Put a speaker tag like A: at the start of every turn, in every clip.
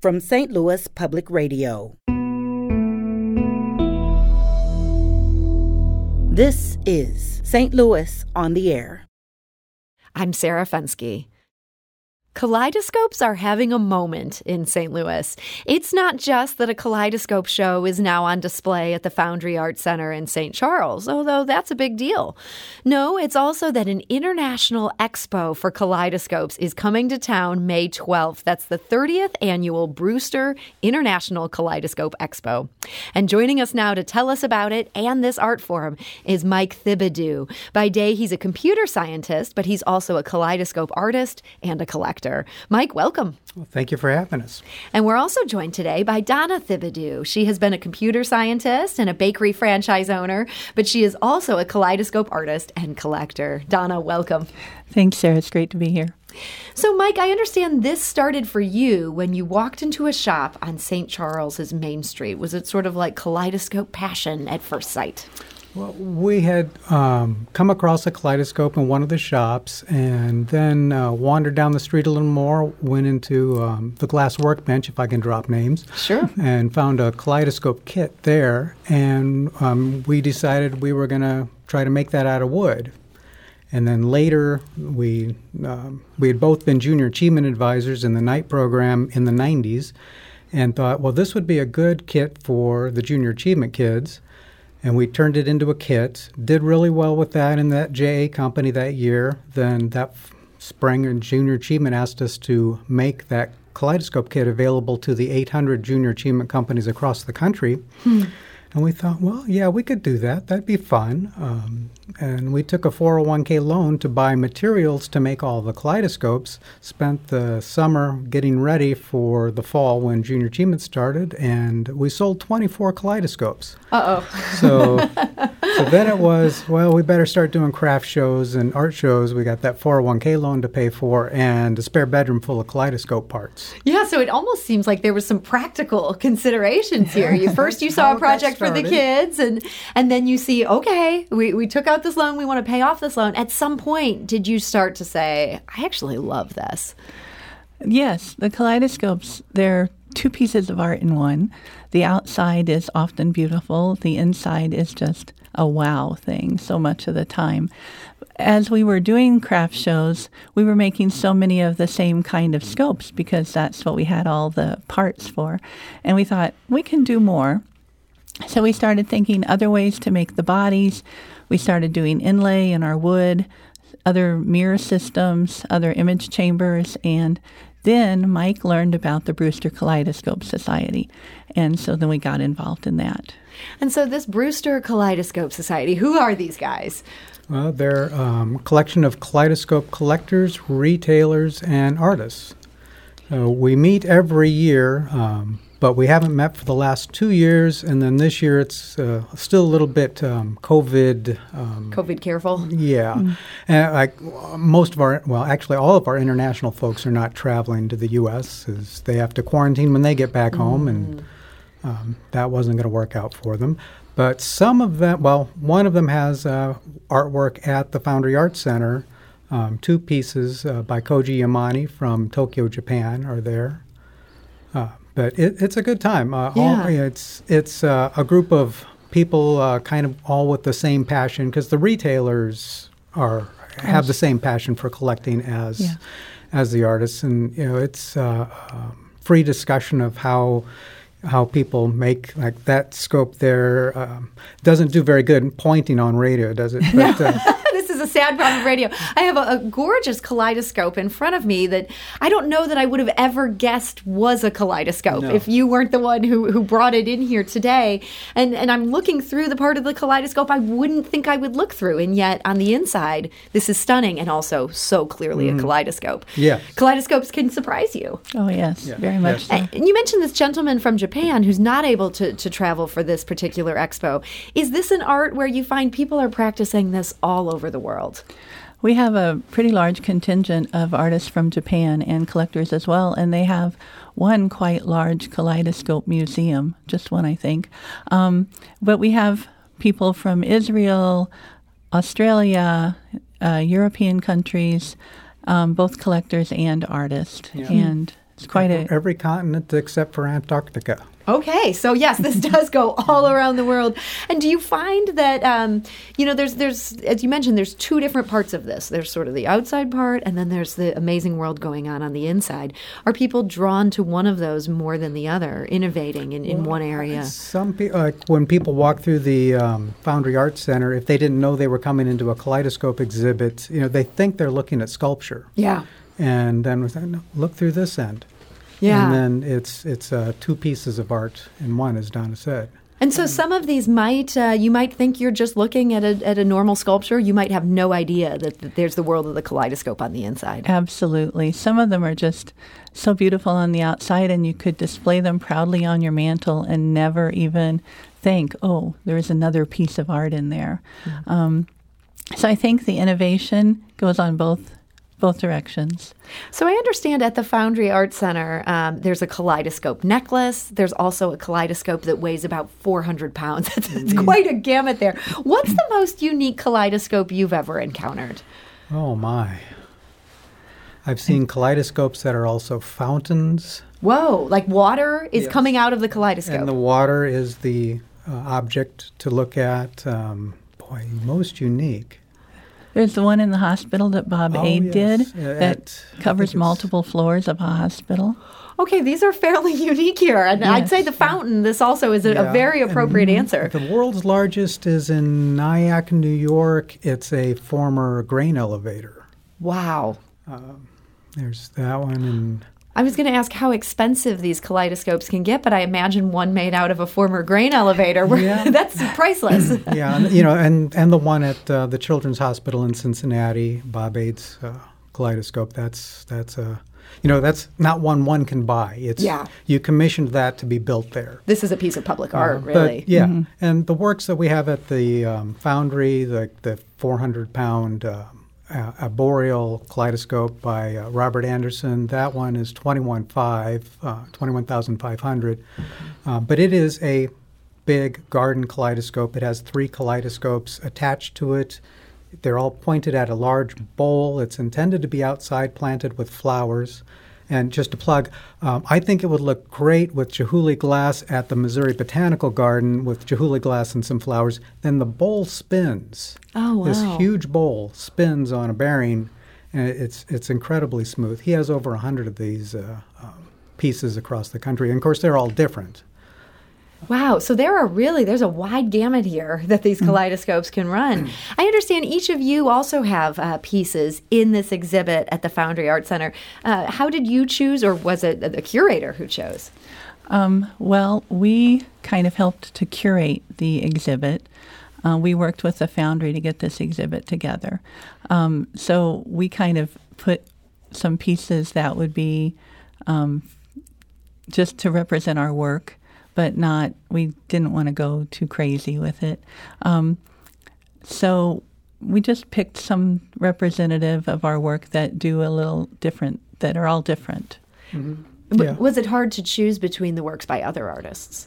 A: from St. Louis Public Radio. This is St. Louis on the Air.
B: I'm Sarah Fenske. Kaleidoscopes are having a moment in St. Louis. It's not just that a kaleidoscope show is now on display at the Foundry Art Center in St. Charles, although that's a big deal. No, it's also that an international expo for kaleidoscopes is coming to town May 12th. That's the 30th annual Brewster International Kaleidoscope Expo. And joining us now to tell us about it and this art form is Mike Thibodeau. By day, he's a computer scientist, but he's also a kaleidoscope artist and a collector. Mike, welcome.
C: Well, thank you for having us.
B: And we're also joined today by Donna Thibodeau. She has been a computer scientist and a bakery franchise owner, but she is also a kaleidoscope artist and collector. Donna, welcome.
D: Thanks, Sarah. It's great to be here.
B: So, Mike, I understand this started for you when you walked into a shop on St. Charles's Main Street. Was it sort of like kaleidoscope passion at first sight?
C: Well, we had um, come across a kaleidoscope in one of the shops and then uh, wandered down the street a little more, went into um, the glass workbench, if I can drop names.
B: Sure.
C: And found a kaleidoscope kit there. And um, we decided we were going to try to make that out of wood. And then later, we, um, we had both been junior achievement advisors in the night program in the 90s and thought, well, this would be a good kit for the junior achievement kids and we turned it into a kit. Did really well with that in that JA company that year. Then that spring, and Junior Achievement asked us to make that kaleidoscope kit available to the 800 junior achievement companies across the country. Hmm. And we thought, well, yeah, we could do that. That'd be fun. Um, and we took a 401k loan to buy materials to make all the kaleidoscopes. Spent the summer getting ready for the fall when Junior Achievement started, and we sold 24 kaleidoscopes.
B: Uh oh.
C: So, so then it was, well, we better start doing craft shows and art shows. We got that 401k loan to pay for, and a spare bedroom full of kaleidoscope parts.
B: Yeah, so it almost seems like there was some practical considerations here. You first you saw a project for the kids, and and then you see, okay, we, we took out this loan, we want to pay off this loan. At some point, did you start to say, I actually love this?
D: Yes, the kaleidoscopes, they're two pieces of art in one. The outside is often beautiful, the inside is just a wow thing so much of the time. As we were doing craft shows, we were making so many of the same kind of scopes because that's what we had all the parts for. And we thought, we can do more. So we started thinking other ways to make the bodies. We started doing inlay in our wood, other mirror systems, other image chambers, and then Mike learned about the Brewster Kaleidoscope Society. And so then we got involved in that.
B: And so, this Brewster Kaleidoscope Society, who are these guys?
C: Well, they're um, a collection of kaleidoscope collectors, retailers, and artists. Uh, we meet every year. Um, but we haven't met for the last two years, and then this year it's uh, still a little bit um, COVID. Um,
B: COVID careful.
C: Yeah, mm. and like most of our, well, actually all of our international folks are not traveling to the U.S. as they have to quarantine when they get back mm. home, and um, that wasn't going to work out for them. But some of them, well, one of them has uh, artwork at the Foundry Art Center. Um, two pieces uh, by Koji Yamami from Tokyo, Japan, are there. Uh, but it, it's a good time. Uh,
B: yeah.
C: All, it's it's uh, a group of people, uh, kind of all with the same passion, because the retailers are have the same passion for collecting as yeah. as the artists, and you know it's uh, um, free discussion of how how people make like that scope there um, doesn't do very good pointing on radio, does it?
B: But, uh, sad problem of radio. I have a, a, gorgeous kaleidoscope in front of me that I don't know that I would have ever guessed was a kaleidoscope no. if you weren't the one who, who brought it in here today. And and I'm looking through the part of the kaleidoscope I wouldn't think I would look through, and yet on the inside, this is stunning and also so clearly mm. a kaleidoscope.
C: Yeah,
B: kaleidoscopes can surprise you.
D: Oh yes, yeah. very much.
B: Yes. So. And you mentioned this gentleman from Japan who's not able to to travel for this particular expo. Is this an art where you find people are practicing this all over the world? World?
D: We have a pretty large contingent of artists from Japan and collectors as well, and they have one quite large kaleidoscope museum, just one, I think. Um, but we have people from Israel, Australia, uh, European countries, um, both collectors and artists. Yeah. And It's quite a
C: Every continent except for Antarctica.
B: Okay, so yes, this does go all around the world. And do you find that um, you know there's there's as you mentioned there's two different parts of this. There's sort of the outside part, and then there's the amazing world going on on the inside. Are people drawn to one of those more than the other, innovating in, in one area?
C: Some people, like when people walk through the um, Foundry Arts Center, if they didn't know they were coming into a kaleidoscope exhibit, you know, they think they're looking at sculpture.
B: Yeah,
C: And then we say, no, look through this end.
B: yeah.
C: And then it's it's uh, two pieces of art in one, as Donna said.
B: And so some of these might uh, you might think you're just looking at a at a normal sculpture. You might have no idea that, that there's the world of the kaleidoscope on the inside.
D: Absolutely. Some of them are just so beautiful on the outside, and you could display them proudly on your mantle and never even think, oh, there's another piece of art in there. Um, so I think the innovation goes on both both directions.
B: So I understand at the Foundry Art Center, um, there's a kaleidoscope necklace. There's also a kaleidoscope that weighs about 400 pounds. it's, it's quite a gamut there. What's the most unique kaleidoscope you've ever encountered?
C: Oh my! I've seen kaleidoscopes that are also fountains,
B: Whoa, like water is
C: Yes.
B: coming out of the kaleidoscope.
C: and the water is the uh, object to look at. Um, boy, most unique.
D: There's the one in the hospital that Bob
C: Oh,
D: Ade
C: yes.
D: did
C: Uh,
D: that
C: at-
D: covers multiple floors of a hospital.
B: okay, these are fairly unique here. And I'd say the fountain, this also is a, a
C: Yeah,
B: very
C: and
B: appropriate answer.
C: The world's largest is in Nyack, New York. It's a former grain elevator.
B: Wow.
C: There's that one, and
B: I was going to ask how expensive these kaleidoscopes can get, but I imagine one made out of a former grain elevator. where-
C: Yeah.
B: That's priceless.
C: yeah, and, you know, and and the one at uh, the Children's Hospital in Cincinnati, Bob Ade's uh, kaleidoscope. That's that's a, you know, that's not one one can buy. It's
B: Yeah.
C: you commissioned that to be built there.
B: this is a piece of public art,
C: Uh,
B: really.
C: But, yeah, and the works that we have at the um, Foundry, the the 400 pound uh, uh, arboreal kaleidoscope by uh, Robert Anderson, that one is 21.5, uh, 21,500. Uh, but it is a big garden kaleidoscope. It has three kaleidoscopes attached to it. They're all pointed at a large bowl. It's intended to be outside planted with flowers. And just to plug, um, I think it would look great with Chihuly glass at the Missouri Botanical Garden with Chihuly glass and some flowers. Then the bowl spins.
B: Oh, wow.
C: This huge bowl spins on a bearing, and it's it's incredibly smooth. He has over a hundred of these uh, um, pieces across the country, and of course they're all different.
B: Wow. So there are really there's a wide gamut here that these kaleidoscopes can run. I understand each of you also have uh, pieces in this exhibit at the Foundry Art Center. Uh, how did you choose, or was it the curator who chose?
D: Um, well, we kind of helped to curate the exhibit. Uh, we worked with the Foundry to get this exhibit together. Um, so we kind of put some pieces that would be um, just to represent our work, but not, we didn't want to go too crazy with it. Um, so we just picked some representative of our work that do a little different, that are all different.
B: W-
C: Yeah.
B: Was it hard to choose between the works by other artists?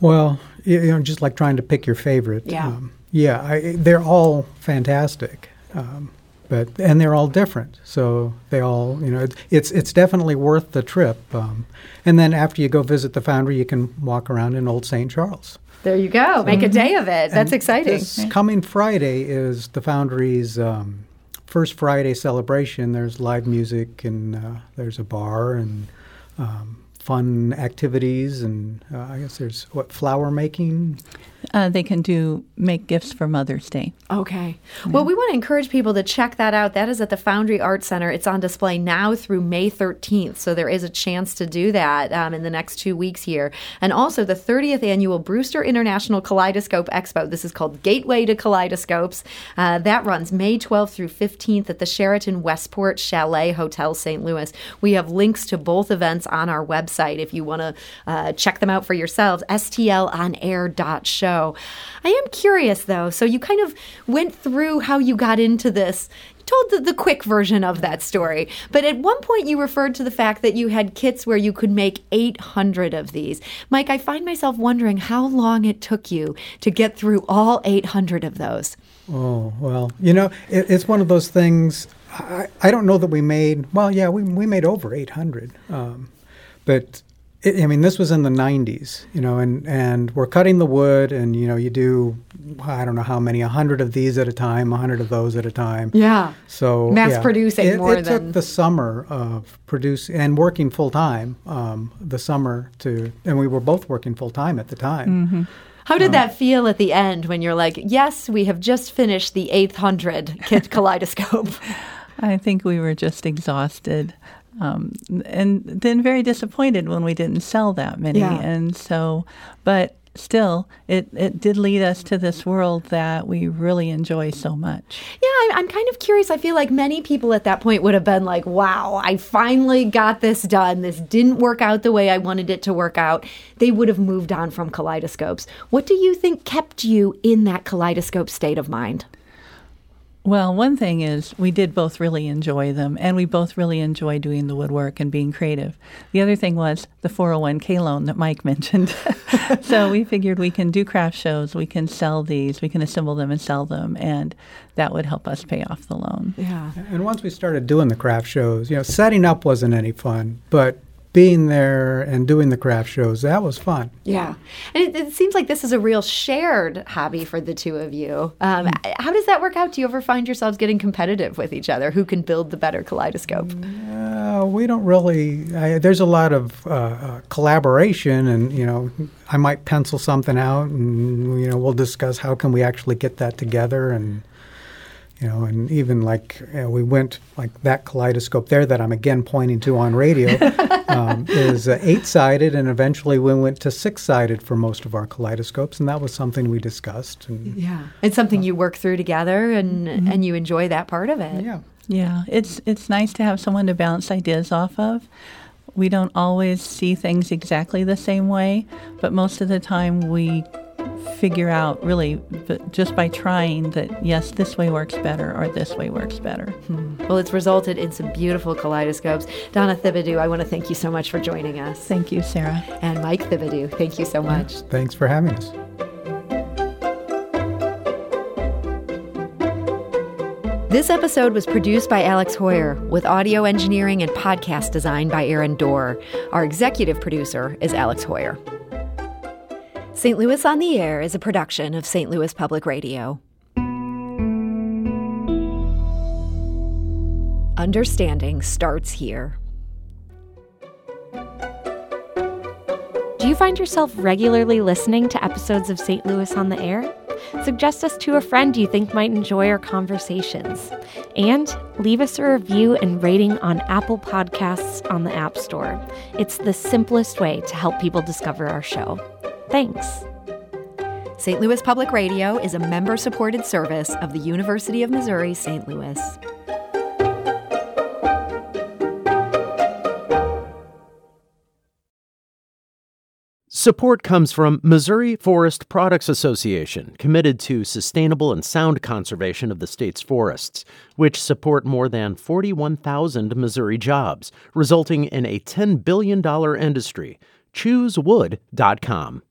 C: Well, you you know, just like trying to pick your favorite.
B: Yeah.
C: yeah, I, they're all fantastic, um, but and they're all different. So they all, you know, it, it's it's definitely worth the trip. Um, and then after you go visit the foundry, you can walk around in Old St. Charles.
B: There you go. Make a day of it. That's exciting.
C: This coming Friday is the Foundry's um, first Friday celebration. There's live music and uh, there's a bar and um, fun activities and uh, I guess there's what flower making.
D: Uh, they can do make gifts for Mother's Day.
B: Okay. Well, we want to encourage people to check that out. That is at the Foundry Art Center. It's on display now through May 13th. So there is a chance to do that um, in the next two weeks here. And also the 30th annual Brewster International Kaleidoscope Expo. This is called Gateway to Kaleidoscopes. Uh, that runs May 12th through 15th at the Sheraton Westport Chalet Hotel St. Louis. We have links to both events on our website if you want to uh, check them out for yourselves. stlonair.show. I am curious though. So you kind of went through how you got into this. Told the, the quick version of that story. But at one point you referred to the fact that you had kits where you could make 800 of these. Mike, I find myself wondering how long it took you to get through all 800 of those.
C: Oh well, you know, it, it's one of those things. I, I don't know that we made. Well, yeah, we we made over 800, um, but I mean, this was in the 90s, you know, and, and we're cutting the wood, and, you know, you do, I don't know how many, a 100 of these at a time, a 100 of those at a time.
B: Yeah.
C: So,
B: mass
C: yeah.
B: producing
C: it,
B: more
C: it
B: than.
C: took the summer of produce and working full time, um, the summer to, and we were both working full time at the time.
B: Mm-hmm. How did that feel at the end when you're like, yes, we have just finished the 800 kit kaleidoscope?
D: I think we were just exhausted. Um, and then very disappointed when we didn't sell that many.
B: Yeah.
D: And so, but still, it, it did lead us to this world that we really enjoy so much.
B: Yeah, I'm, I'm kind of curious. I feel like many people at that point would have been like, wow, I finally got this done. This didn't work out the way I wanted it to work out. They would have moved on from kaleidoscopes. What do you think kept you in that kaleidoscope state of mind?
D: Well, one thing is we did both really enjoy them, and we both really enjoy doing the woodwork and being creative. The other thing was the 401k loan that Mike mentioned. so we figured we can do craft shows, we can sell these, we can assemble them and sell them, and that would help us pay off the loan.
B: Yeah.
C: And once we started doing the craft shows, you know, setting up wasn't any fun, but being there and doing the craft shows, that was fun.
B: Yeah. And it, it seems like this is a real shared hobby for the two of you. Um, how does that work out? Do you ever find yourselves getting competitive with each other? Who can build the better kaleidoscope?
C: Uh, we don't really. I, there's a lot of uh, uh, collaboration, and you know, I might pencil something out, and you know, we'll discuss how can we actually get that together, and you know, and even like uh, we went like that kaleidoscope there that I'm again pointing to on radio um, is uh, eight-sided, and eventually we went to six-sided for most of our kaleidoscopes, and that was something we discussed. And
B: Yeah. It's something you work through together and, and you enjoy that part of it.
C: yeah.
D: Yeah, it's it's nice to have someone to bounce ideas off of. We don't always see things exactly the same way, but most of the time we figure out really b- just by trying that yes, this way works better or this way works better. Hmm.
B: Well, it's resulted in some beautiful kaleidoscopes. Donna Thibodeau, I want to thank you so much for joining us.
D: Thank you, Sarah.
B: And Mike Thibodeau, thank you so much.
C: Thanks for having us.
B: This episode was produced by Alex Heuer with audio engineering and podcast design by Aaron Doerr. Our executive producer is Alex Heuer. St. Louis on the Air is a production of St. Louis Public Radio. Understanding starts here.
E: Do you find yourself regularly listening to episodes of St. Louis on the Air? Suggest us to a friend you think might enjoy our conversations. And leave us a review and rating on Apple Podcasts on the App Store. It's the simplest way to help people discover our show. Thanks.
B: St. Louis Public Radio is a member supported service of the University of Missouri St. Louis.
F: Support comes from Missouri Forest Products Association, committed to sustainable and sound conservation of the state's forests, which support more than 41,000 Missouri jobs, resulting in a $10 billion industry. ChooseWood.com.